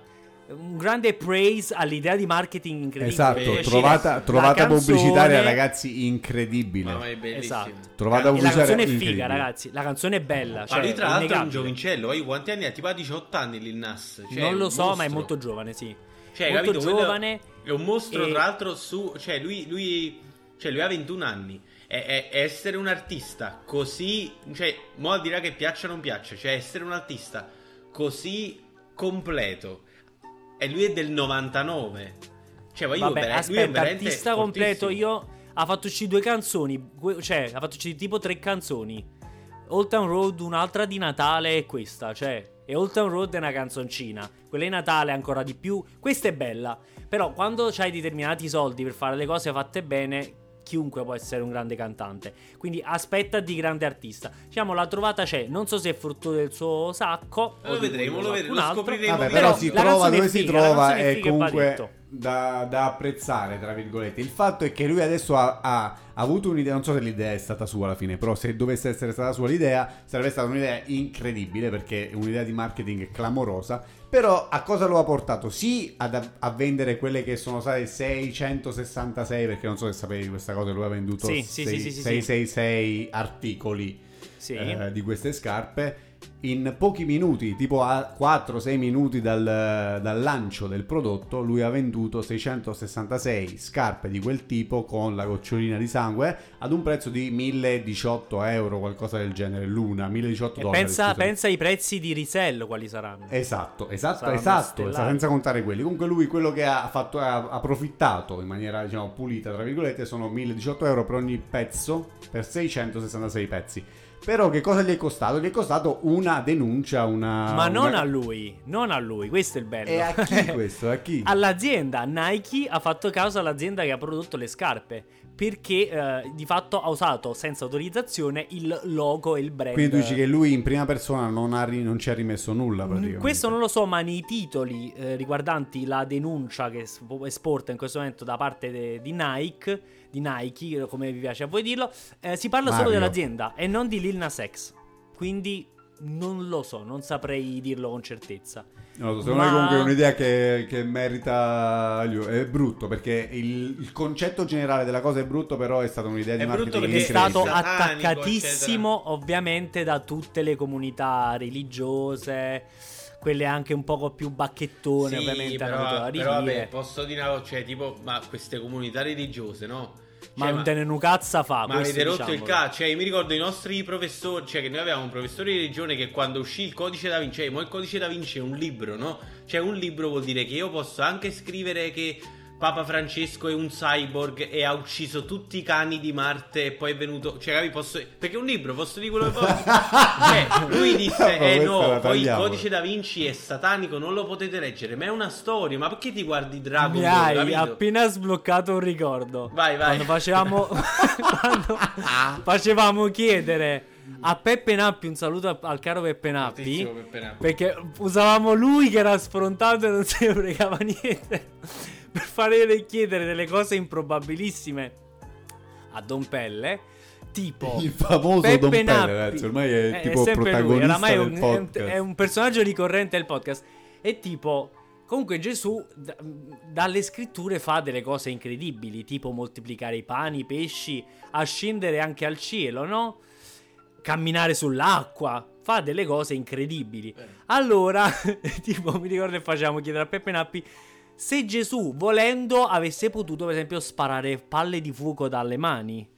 un grande praise all'idea di marketing incredibile. Esatto, trovata, la trovata canzone- pubblicitaria, ragazzi, incredibile. Mia, è bellissimo. Esatto. Trovata E la pubblicitaria canzone è figa, ragazzi. La canzone è bella. Ma Cioè, lui tra l'altro è un giovincello, poi quanti anni ha? Tipo a 18 anni Lil Nas. Cioè, non è lo so, ma è molto giovane, sì. Cioè, molto capito? Giovane. È un mostro, e- tra l'altro, su... Cioè, lui, lui, cioè, lui ha 21 anni. E- e essere un artista così... Cioè, mo al di là che piaccia o non piaccia, cioè essere un artista così completo. E lui è del 99. Cioè, ma io Vabbè, vera- lui è aspetta, veramente artista completo. Io ha fatto uscire due canzoni. Cioè, ha fatto uscire tipo tre canzoni. Old Town Road, un'altra di Natale e questa. Cioè, e Old Town Road è una canzoncina. Quella di Natale ancora di più. Questa è bella. Però quando hai determinati soldi per fare le cose fatte bene. Chiunque può essere un grande cantante. Quindi aspetta di grande artista. Diciamo, la trovata c'è. Non so se è frutto del suo sacco. Lo vedremo, lo vedremo, lo altro. scopriremo. Vabbè, Però però si trova dove si figa, trova è comunque da, da apprezzare, tra virgolette. Il fatto è che lui adesso ha, ha- ha avuto un'idea, non so se l'idea è stata sua alla fine, però se dovesse essere stata sua l'idea, sarebbe stata un'idea incredibile perché è un'idea di marketing clamorosa. Però a cosa lo ha portato? Sì ad, a vendere quelle che sono state 666, perché non so se sapevi questa cosa, lui ha venduto Sì, sì, sì, sì, sì, sì. 666 articoli eh, di queste scarpe in pochi minuti, tipo a 4-6 minuti dal, dal lancio del prodotto, lui ha venduto 666 scarpe di quel tipo con la gocciolina di sangue ad un prezzo di 1018 euro, qualcosa del genere, l'una, 1018 E dollari. pensa, pensa ai prezzi di resell quali saranno. Esatto, esatto, Saranno esatto, senza contare quelli. Comunque lui quello che ha fatto ha approfittato in maniera diciamo pulita, tra virgolette, sono 1018 euro per ogni pezzo per 666 pezzi. Però che cosa gli è costato? Gli è costato una denuncia, una... Ma non una- a lui, non a lui, questo è il bello. E a chi *laughs* questo? A chi? All'azienda Nike ha fatto caso all'azienda che ha prodotto le scarpe perché eh, di fatto ha usato senza autorizzazione il logo e il brand. Quindi dici che lui in prima persona non, ha non ci ha rimesso nulla praticamente. Mm, Questo non lo so, ma nei titoli eh, riguardanti la denuncia che es- esporta in questo momento da parte de- di Nike, di Nike, come vi piace a voi dirlo, eh, si parla solo Mario. dell'azienda e non di Lil Nas X. Quindi non lo so, non saprei dirlo con certezza. Non lo so, secondo Ma- me comunque è un'idea che, che merita... È brutto perché il, il concetto generale della cosa è brutto, però è stata un'idea di È brutto marketing Perché è Perché stato attaccatissimo ovviamente da tutte le comunità religiose, quelle anche un poco più bacchettone, Sì, ovviamente hanno avuto però, però vabbè, posso dire una cosa, cioè, tipo, ma queste comunità religiose, no? Ma Cioè, non te ne fa. Ma avete rotto il cazzo, cioè io mi ricordo i nostri professori, cioè che noi avevamo un professore di religione che quando uscì il codice da Vinci, cioè mo il codice da Vinci è un libro, no? Cioè un libro vuol dire che io posso anche scrivere che Papa Francesco è un cyborg e ha ucciso tutti i cani di Marte e poi è venuto, cioè capi, posso, perché è un libro, posso dire quello che voglio. *laughs* cioè lui disse, eh no, poi il codice da Vinci è satanico, non lo potete leggere, ma è una storia, ma perché ti guardi Dragon Mi Ball, hai capito? appena sbloccato un ricordo. Vai, vai. Quando facevamo, *laughs* quando facevamo chiedere a Peppe Nappi, un saluto al caro Peppe Nappi. Peppe Nappi. Perché usavamo lui che era sfrontato e non se ne fregava niente. Per fare chiedere delle cose improbabilissime a Don Pelle. Tipo *laughs* Il famoso Peppe Don Pelle, Nappi. ragazzi, ormai è Eh, tipo sempre lui, protagonista oramai è un, è podcast. è un personaggio ricorrente del podcast. E tipo, comunque Gesù da- dalle scritture fa delle cose incredibili, tipo moltiplicare i pani, i pesci, ascendere anche al cielo, no? Camminare sull'acqua, fa delle cose incredibili. Allora, *laughs* tipo, mi ricordo che facevamo chiedere a Peppe Nappi se Gesù, volendo, avesse potuto, per esempio, sparare palle di fuoco dalle mani.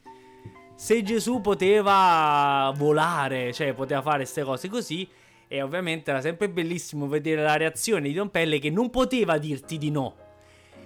Se Gesù poteva volare, cioè poteva fare queste cose così, e ovviamente era sempre bellissimo vedere la reazione di Don Pelle che non poteva dirti di no.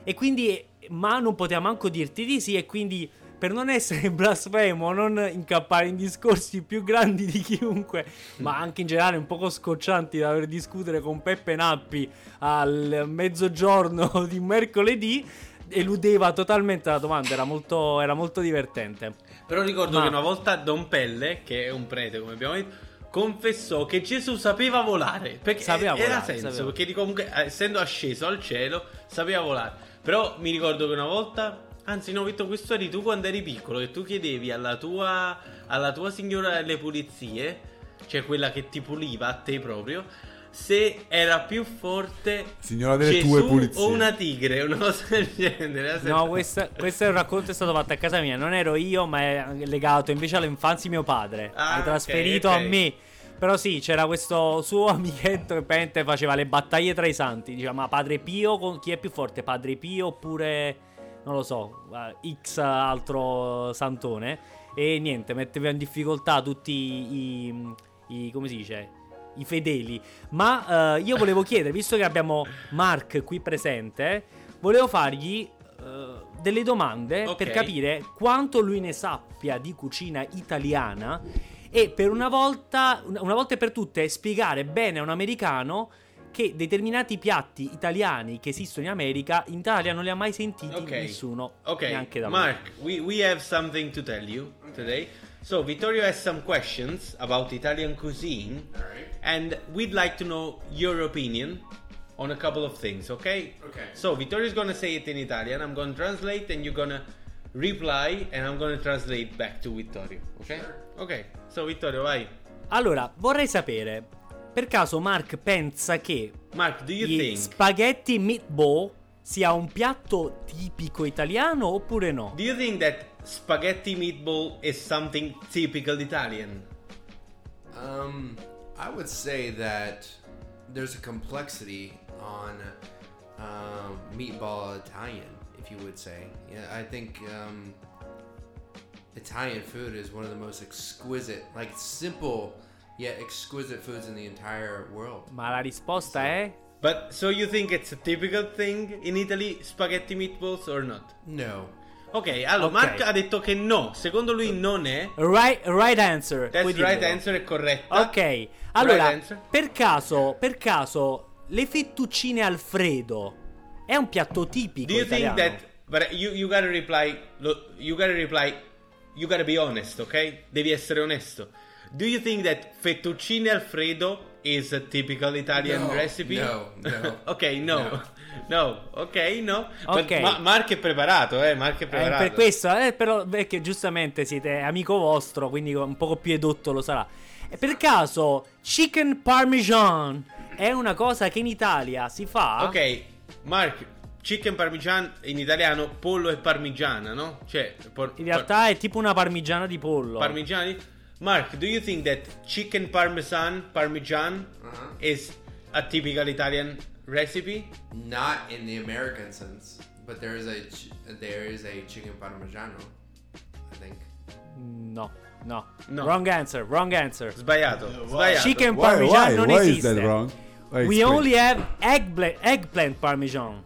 E quindi, ma non poteva manco dirti di sì, e quindi per non essere *laughs* blasfemo, non incappare in discorsi più grandi di chiunque, ma anche in generale un poco scoccianti da dover discutere con Peppe Nappi al mezzogiorno *laughs* di mercoledì, eludeva totalmente la domanda, era molto, era molto divertente. Però ricordo Ma- che una volta Don Pelle, che è un prete come abbiamo detto, confessò che Gesù sapeva volare. Perché Sapeva era volare, senso, sapeva. perché comunque, eh, essendo asceso al cielo, sapeva volare. Però mi ricordo che una volta Anzi, no, Vitto, questo eri tu quando eri piccolo, che tu chiedevi alla tua, alla tua signora delle pulizie, cioè quella che ti puliva a te proprio, se era più forte Signora delle Gesù tue pulizie. o una tigre, una cosa del genere. No, questo, questo è un racconto è stato fatto a casa mia. Non ero io, ma è legato invece all'infanzia di mio padre. Ah, ok, trasferito ok. a me. Però sì, c'era questo suo *laughs* amichetto che praticamente faceva le battaglie tra i santi. Diceva, ma Padre Pio, con- chi è più forte? Padre Pio oppure, non lo so, X altro santone? E niente, metteva in difficoltà tutti i, i- come si dice? I fedeli. Ma eh, io volevo chiedere, visto che abbiamo Mark qui presente, volevo fargli eh, delle domande Ok. per capire quanto lui ne sappia di cucina italiana e per una volta, una una volta e per tutte, spiegare bene a un americano che determinati piatti italiani che esistono in America, in Italia non li ha mai sentiti Ok. nessuno, Ok, neanche da lui. Mark, we, we have something to tell you today. So, Vittorio has some questions about Italian cuisine, and we'd like to know your opinion on a couple of things, okay? Okay. So, Vittorio's gonna say it in Italian, I'm gonna translate, and you're gonna reply, and I'm gonna translate back to Vittorio, okay? Ok, so Vittorio, vai. Allora, vorrei sapere, per caso Mark pensa che Mark, do you gli think? spaghetti meatball sia un piatto tipico italiano oppure no? Do you think that spaghetti meatball is something typical Italian? Um, I would say that there's a complexity on um, meatball Italian, if you would say. Yeah, I think um, Italian food is one of the most exquisite, like simple yet exquisite foods in the entire world. Ma la risposta è But so you think it's a typical thing in Italy, spaghetti meatballs or not? No. Ok, allora Ok. Mark ha detto che no, secondo lui non è. right, right answer. That's puoi right dirlo. answer è corretta. Ok, allora, Right per caso, per caso, le fettuccine Alfredo è un piatto tipico Do you think italiano? that but you you gotta reply you gotta reply you gotta be honest, ok? Devi essere onesto. Do you think that fettuccine alfredo is a typical Italian No, recipe? no, no. *laughs* ok, no. No. No, ok, no. But Ok. Ma- Mark è preparato, eh, Mark è Eh, preparato. per questo, eh, però perché giustamente siete amico vostro, quindi un poco più edotto lo sarà. E per caso, chicken parmesan è una cosa che in Italia si fa? Ok, Mark, chicken parmigiano in italiano pollo e parmigiana, no? Cioè, por- In realtà è tipo una parmigiana di pollo. par- parmigiani. Mark, do you think that chicken parmesan parmigian Uh-huh. is a typical Italian recipe? Not in the American sense, but there is a ch- there is a chicken parmigiano. I think. No, no, No. Wrong answer, wrong answer. Sbagliato, sbagliato. Chicken Why- parmesan why- non why is that wrong? Why We explain. only have eggplant, eggplant parmesan.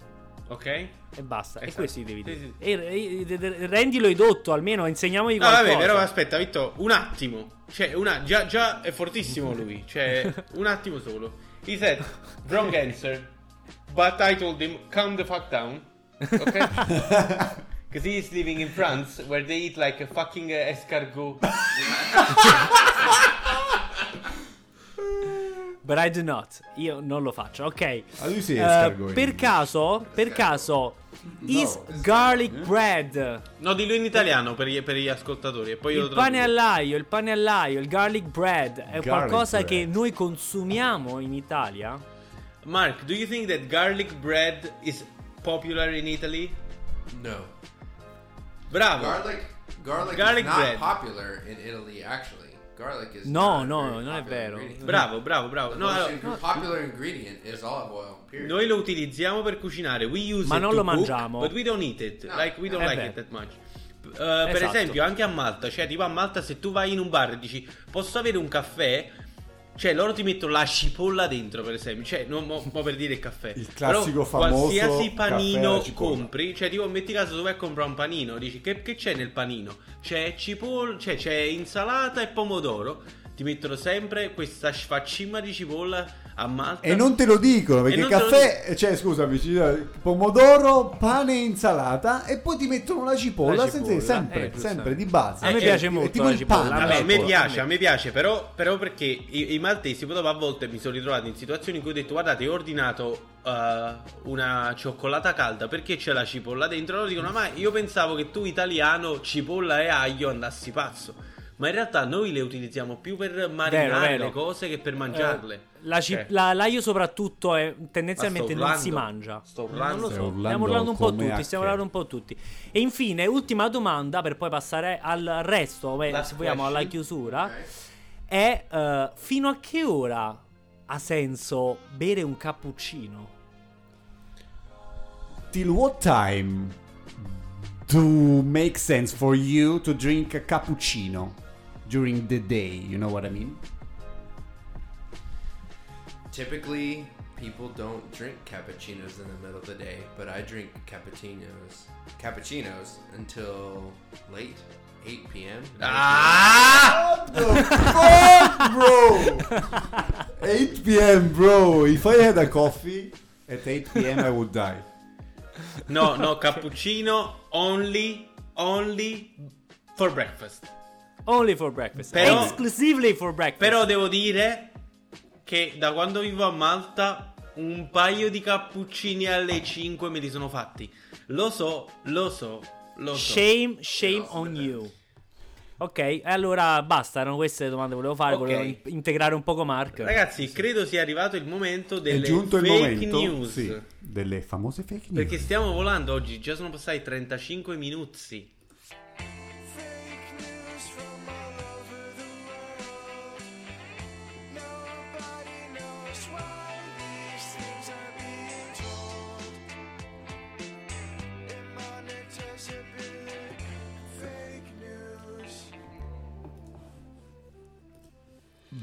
Ok? E basta. E Esatto. questo devi dire. Sì, sì. E- e- e- e- rendilo edotto, almeno insegniamogli No, qualcosa. vabbè, però aspetta, Vitto, un attimo. Cioè, una, già, già è fortissimo lui. Cioè, *laughs* un attimo solo. He said, wrong answer. But I told him, calm the fuck down. Ok? *laughs* Because he is living in France, where they eat like a fucking uh, escargot. *laughs* But I do not. Io non lo faccio. Ok. Say Eh, escargot in per caso, per caso, is garlic bread No, dillo in italiano per gli, per gli ascoltatori. E il pane all'aio, il pane all'aio, il garlic bread è Garlic qualcosa bread. che noi consumiamo in Italia? Mark, do you think that garlic bread is popular in Italy? No. Bravo. Garlic garlic, Garlic is not bread. popular in Italy actually. Garlic is No, no, non è vero. ingredient. Bravo, bravo, bravo. No, allora, popular ingredient is olive oil. Period. Noi lo utilizziamo per cucinare. We use Ma it non lo cook, mangiamo. But we don't eat it. No. Like we don't Eh like beh. it that much. Uh, Per Esatto. esempio, anche a Malta, cioè tipo a Malta se tu vai in un bar e dici "Posso avere un caffè?" Cioè, loro ti mettono la cipolla dentro, per esempio. Cioè, non mo, mo per dire il caffè. Il classico Però famoso qualsiasi panino compri, cioè, tipo, metti caso tu vai a comprare un panino, dici che, che c'è nel panino? C'è cipolla, cioè c'è insalata e pomodoro. Ti mettono sempre questa sfaccimma di cipolla a Malta. E non te lo dicono perché E non te lo caffè, cioè scusami, ci- pomodoro, pane, insalata e poi ti mettono la cipolla, La senza- cipolla, sempre, eh, sempre di base. A me Eh, piace è molto tipo la il cipolla. pane. a Vabbè, a me piace. a me piace, però, però perché i, i maltesi poi dopo a volte mi sono ritrovato in situazioni in cui ho detto guardate ho ordinato eh, una cioccolata calda perché c'è la cipolla dentro, loro dicono ma io pensavo che tu italiano cipolla e aglio andassi pazzo. Ma in realtà noi le utilizziamo più per marinare vero. le cose che per mangiarle. Eh, la ci- Cioè, la- l'aglio soprattutto è, tendenzialmente sto non si mangia. Sto urlando. Non lo so, urlando stiamo urlando un po' tutti, stiamo urlando un po' tutti. E infine, ultima domanda per poi passare al resto, eh, Last se vogliamo alla chiusura, è eh, fino a che ora ha senso bere un cappuccino? Till what time to make sense for you to drink a cappuccino during the day? You know what I mean? Typically, people don't drink cappuccinos in the middle of the day, but I drink cappuccinos, cappuccinos until late, 8 p.m. Ah! What the fuck, bro? *laughs* 8 p.m., bro. If I had a coffee at 8 p.m., I would die. No, no, cappuccino only, only for breakfast. Only for breakfast. Però- Exclusively for breakfast. Però devo dire che da quando vivo a Malta un paio di cappuccini alle 5 me li sono fatti. Lo so, lo so, lo so. Shame, shame on you. Ok, allora basta, erano queste le domande che volevo fare, Ok. volevo in- integrare un poco Mark. Ragazzi, credo sia arrivato il momento delle fake momento news. sì, delle famose fake news. Perché stiamo volando oggi, già sono passati 35 minuti.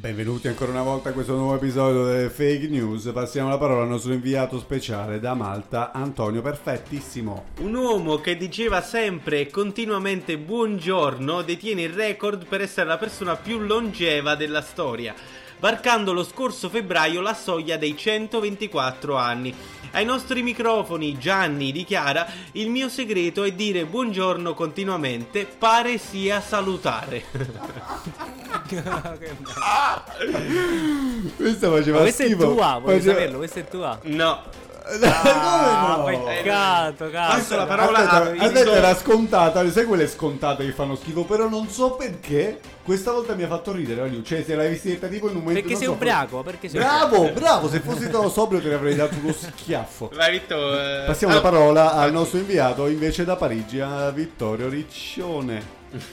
Benvenuti ancora una volta a questo nuovo episodio delle Fake News. Passiamo la parola al nostro inviato speciale da Malta, Antonio Perfettissimo. Un uomo che diceva sempre e continuamente buongiorno detiene il record per essere la persona più longeva della storia, varcando lo scorso febbraio la soglia dei 124 anni. Ai nostri microfoni Gianni dichiara il mio segreto è dire buongiorno continuamente, pare sia salutare. *laughs* Questa faceva Ma questa è schifo. tua, vuoi Faceva- saperlo? Questa è tua. no. Ah, Come no? peccato, Passo la cazzo. parola Aspetta, Vittorio. era scontata, sai quelle scontate che fanno schifo, però non so perché questa volta mi ha fatto ridere, Aliu. Cioè, se l'hai vista tipo in un momento Perché sei so, ubriaco? Perché sei Bravo, bravo, se fossi stato sobrio te ne avrei dato uno schiaffo. Vai Vitto. eh, Passiamo la ah, parola al nostro inviato invece da Parigi, a Vittorio Riccione. *laughs*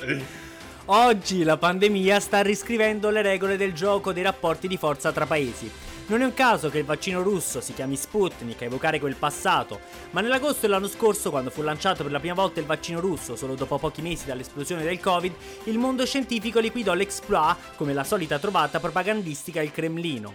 *laughs* Oggi la pandemia sta riscrivendo le regole del gioco dei rapporti di forza tra paesi. Non è un caso che il vaccino russo si chiami Sputnik a evocare quel passato, ma nell'agosto dell'anno scorso, quando fu lanciato per la prima volta il vaccino russo, solo dopo pochi mesi dall'esplosione del Covid, il mondo scientifico liquidò l'exploit come la solita trovata propagandistica del Cremlino.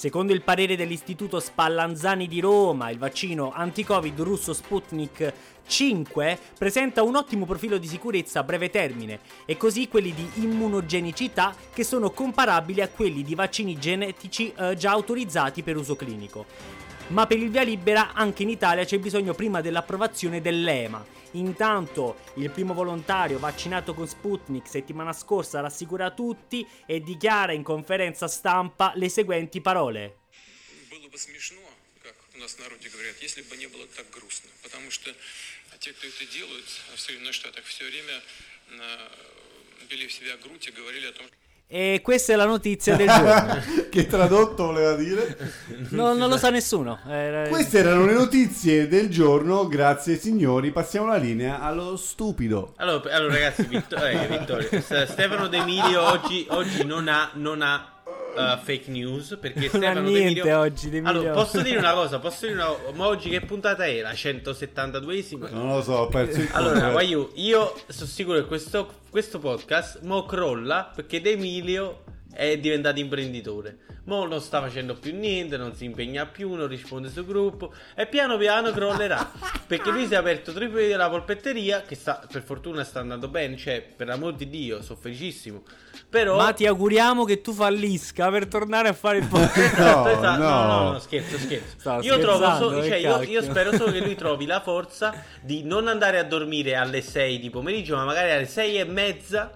Secondo il parere dell'Istituto Spallanzani di Roma, il vaccino anti-Covid russo Sputnik 5 presenta un ottimo profilo di sicurezza a breve termine e così quelli di immunogenicità che sono comparabili a quelli di vaccini genetici eh, già autorizzati per uso clinico Ma per il via libera anche in Italia c'è bisogno prima dell'approvazione dell'EMA. Intanto il primo volontario vaccinato con Sputnik settimana scorsa rassicura tutti e dichiara in conferenza stampa le seguenti parole. Было бы смешно, как у нас в народе говорят, если бы не было так грустно. Потому что те, кто это делают в Соединенных Штатах, все время э, били в себя грудь и говорили о том, что E questa è la notizia del giorno. *laughs* che tradotto voleva dire? No- non lo sa nessuno. Era- Queste erano le notizie del giorno, grazie signori. Passiamo la linea allo stupido. Allora, allora, ragazzi, Vitto- eh, Vittorio, Stefano De Emilio oggi, oggi non ha, non ha uh, fake news perché *laughs* Non Stefano De niente Emilio... oggi, De Emilio. Allora, posso dire una cosa? *laughs* Posso dire una... Ma oggi che puntata è? La 172esima? Non lo so, ho perso il Allora. Waiu, io sono sicuro che questo, questo podcast mo crolla perché De Emilio è diventato imprenditore. Mo non sta facendo più niente, non si impegna più, non risponde sul gruppo e piano piano crollerà. *laughs* perché lui si è aperto tre la polpetteria, che sta, per fortuna sta andando bene, cioè per l'amor di Dio, sono felicissimo. Però... Ma ti auguriamo che tu fallisca per tornare a fare il podcast. *laughs* *laughs* Esatto, No, esatto. No, no. no, no, scherzo, scherzo. Stavo io, so- che cioè, io, io spero solo che lui trovi la forza di non andare a dormire alle 6 di pomeriggio, ma magari alle 6 e mezza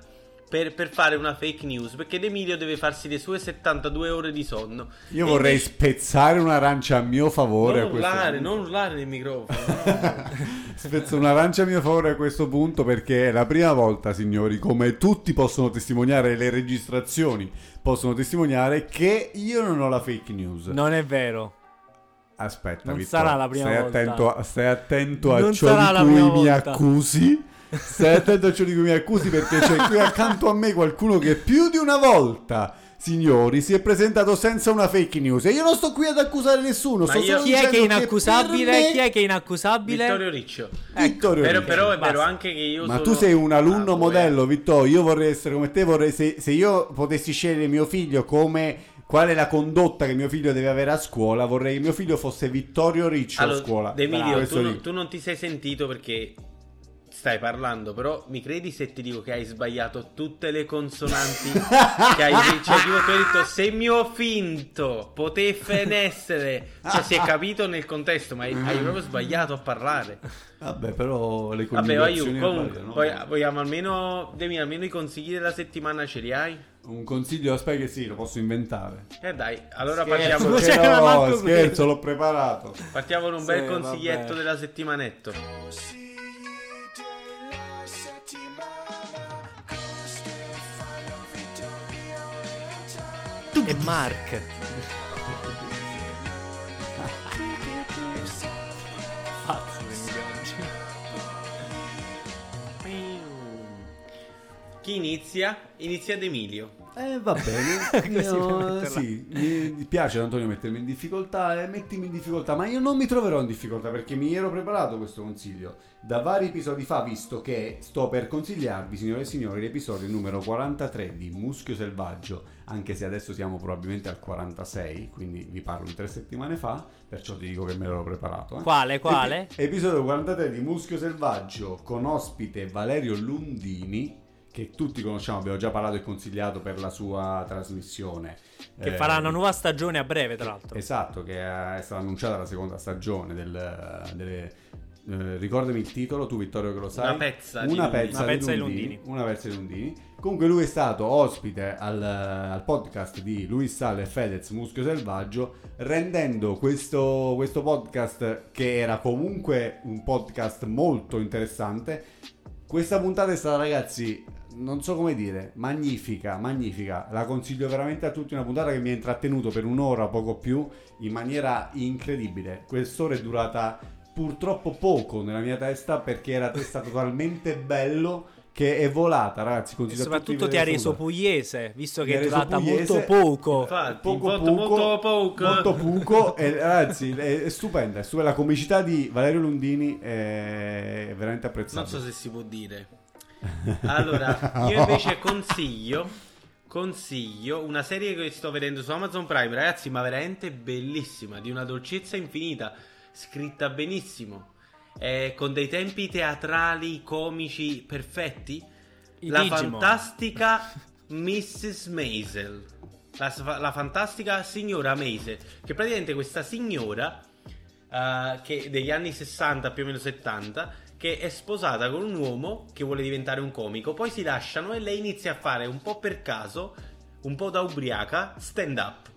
per, per fare una fake news. Perché Emilio deve farsi le sue 72 ore di sonno. Io E vorrei invece- spezzare un'arancia a mio favore. Non a questo urlare, punto. non urlare nel microfono. *laughs* Spezzo un'arancia a mio favore a questo punto perché è la prima volta, signori, come tutti possono testimoniare, le registrazioni possono testimoniare che io non ho la fake news. Non è vero. Aspetta, Non Vittorio, sarà la prima stai volta. Attento a, stai attento a Non ciò di cui mi volta. accusi. Stai attento a ciò di cui mi accusi perché c'è qui accanto a me qualcuno che più di una volta, signori, si è presentato senza una fake news. E io non sto qui ad accusare nessuno. Ma sto io- solo Chi è che è inaccusabile? me- Chi è che è inaccusabile? Vittorio Riccio. Vittorio Però, Ricci. però è vero anche che io Ma sono- tu sei un alunno Ah, modello, Vittorio. Io vorrei essere come te. Vorrei, se, se io potessi scegliere mio figlio come qual è la condotta che mio figlio deve avere a scuola, vorrei che mio figlio fosse Vittorio Riccio Allora, a scuola. Emilio, Questo tu, tu non ti sei sentito perché stai parlando, però mi credi se ti dico che hai sbagliato tutte le consonanti *laughs* che hai cioè tipo tu hai detto semio finto, poteffen essere, cioè si è capito nel contesto, ma hai, hai proprio sbagliato a parlare. Vabbè, però le Vabbè, vai coniugazioni comunque, variano. poi- vogliamo almeno Demi, almeno i consigli della settimana ce li hai? Un consiglio, aspetta che sì, lo posso inventare. Eh dai, allora Scherzo, partiamo, cioè, Che no, scherzo, l'ho preparato. partiamo con un bel Sì, consiglietto vabbè. della settimanetto. Consigli E Mark. Chi inizia? Inizia ad Emilio. Eh, va bene. *laughs* Io, sì, mi piace Antonio mettermi in difficoltà e mettimi in difficoltà, ma io non mi troverò in difficoltà perché mi ero preparato questo consiglio. Da vari episodi fa, visto che sto per consigliarvi, signore e signori, l'episodio numero 43 di Muschio Selvaggio, anche se adesso siamo probabilmente al 46, quindi vi parlo di tre settimane fa, perciò ti dico che me l'ero preparato. eh. Quale, quale? Epi- episodio 43 di Muschio Selvaggio con ospite Valerio Lundini, che tutti conosciamo, abbiamo già parlato e consigliato per la sua trasmissione. Che Eh, farà una nuova stagione a breve, tra l'altro. Esatto, che è stata annunciata la seconda stagione del... delle- eh, ricordami il titolo, tu Vittorio che lo sai. Una pezza di Una pezza, Una pezza di Lundini, Lundini. Una pezza di Lundini. Comunque lui è stato ospite al, al podcast di Luis Sale e Fedez Muschio Selvaggio, rendendo questo, questo podcast, che era comunque un podcast molto interessante, questa puntata è stata, ragazzi, non so come dire, magnifica, magnifica. La consiglio veramente a tutti. Una puntata che mi ha intrattenuto per un'ora, poco più, in maniera incredibile. Quest'ora è durata purtroppo poco nella mia testa perché era stato talmente bello che è volata, ragazzi. E soprattutto ti ha reso pugliese, visto che è durata pugliese. molto poco. Infatti, Poco molto, poco, molto poco. molto poco e ragazzi è, è stupenda, è stupenda. la comicità di Valerio Lundini è veramente apprezzata Non so se si può dire. Allora, *laughs* io invece consiglio consiglio una serie che sto vedendo su Amazon Prime, ragazzi, ma veramente bellissima, di una dolcezza infinita, scritta benissimo, eh, con dei tempi teatrali, comici perfetti. I la Digimon. fantastica *laughs* Mrs. Maisel. La, la fantastica signora Maisel. Che praticamente questa signora eh, che degli anni 60 più o meno 70 che è sposata con un uomo che vuole diventare un comico poi si lasciano e lei inizia a fare un po' per caso un po' da ubriaca stand up.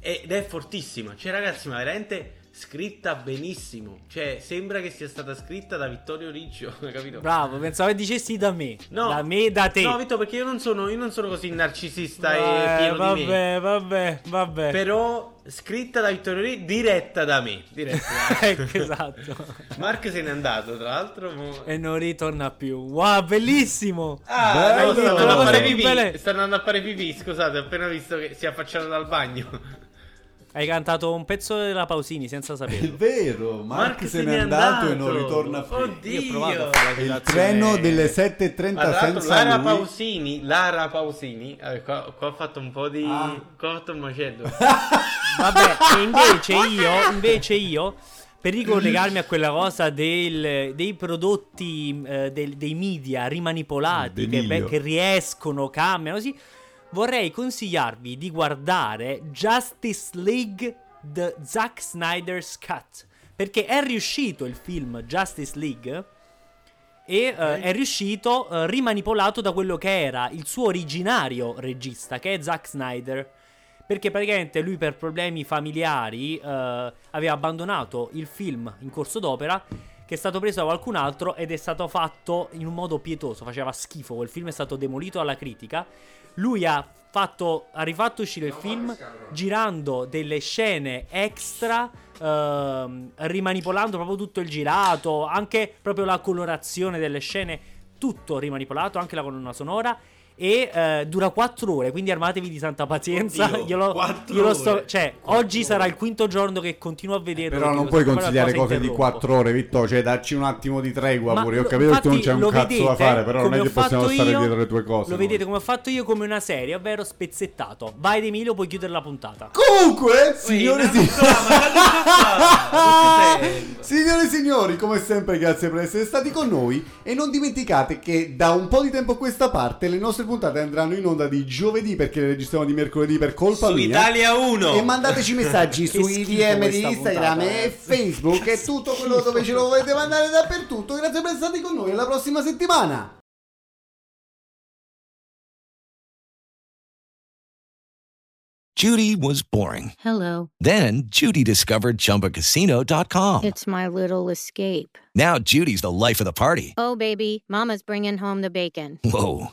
Ed è fortissima. Cioè ragazzi ma veramente scritta benissimo cioè sembra che sia stata scritta da Vittorio Riccio *laughs* capito? Bravo, pensavo che dicessi da me. No. Da me, da te. no Vittorio perché io non sono, io non sono così narcisista e Eh, pieno vabbè, vabbè, vabbè. però scritta da Vittorio Riccio diretta da me diretta da *laughs* me. Ecco, esatto. Mark se n'è andato, tra l'altro. mo- e non ritorna più. Wow, bellissimo. Ah, Bello! no, sto andando a fare pipì. Sto andando a fare pipì, scusate, ho appena visto che si è affacciato dal bagno. Hai cantato un pezzo della Pausini senza È saperlo. vero, Mark, se n'è andato, e non ritorna più. Oddio. Io ho provato a fare la È il treno delle 7.30 Ma tra l'altro senza Lara lui. Pausini, Lara Pausini, eh, qua, qua ho fatto un po' di... Ah. Qua ho fatto un macello. *laughs* Vabbè, e invece io, invece io, per ricollegarmi a quella cosa del- dei prodotti, eh, del- dei media rimanipolati che, D'Emilio. che riescono, cambiano, così, vorrei consigliarvi di guardare Justice League The Zack Snyder's Cut. Perché è riuscito il film Justice League e eh, è riuscito eh, rimanipolato da quello che era il suo originario regista, che è Zack Snyder. Perché praticamente lui per problemi familiari eh, aveva abbandonato il film in corso d'opera, che è stato preso da qualcun altro ed è stato fatto in un modo pietoso, faceva schifo, quel film è stato demolito dalla critica. Lui ha, fatto, ha rifatto uscire il film girando delle scene extra, ehm, rimanipolando proprio tutto il girato, anche proprio la colorazione delle scene, tutto rimanipolato, anche la colonna sonora. E eh, dura 4 ore, quindi armatevi di santa pazienza. Oddio, *laughs* io lo, quattro io lo sto, ore. cioè, oggi sarà il quinto giorno che continuo a vederlo. Però perché non puoi consigliare cose di interrompo. 4 ore, Vittorio. Cioè, dacci un attimo di tregua Ma pure. Io ho capito che tu non c'è un cazzo da vedete fare, però non come è che possiamo stare io- dietro le tue cose. Lo noi. vedete come ho fatto io come una serie, ovvero spezzettato. Vai ed Emilio, puoi chiudere la puntata. Comunque, signore e signori. fai? *laughs* Signore e signori, come sempre, grazie per essere stati con noi. E non dimenticate che da un po' di tempo a questa parte le nostre puntate andranno in onda di giovedì perché le registriamo di mercoledì per colpa Su mia. Italia 1. E mandateci messaggi *laughs* sui DM di Instagram puntata, e ragazzi. Facebook e tutto quello dove ce lo volete mandare dappertutto. Grazie per essere stati con noi. Alla prossima settimana. Judy was boring. Hello. Then Judy discovered ChumbaCasino.com. It's my little escape. Now Judy's the life of the party. Oh, baby, Mama's bringing home the bacon. Whoa,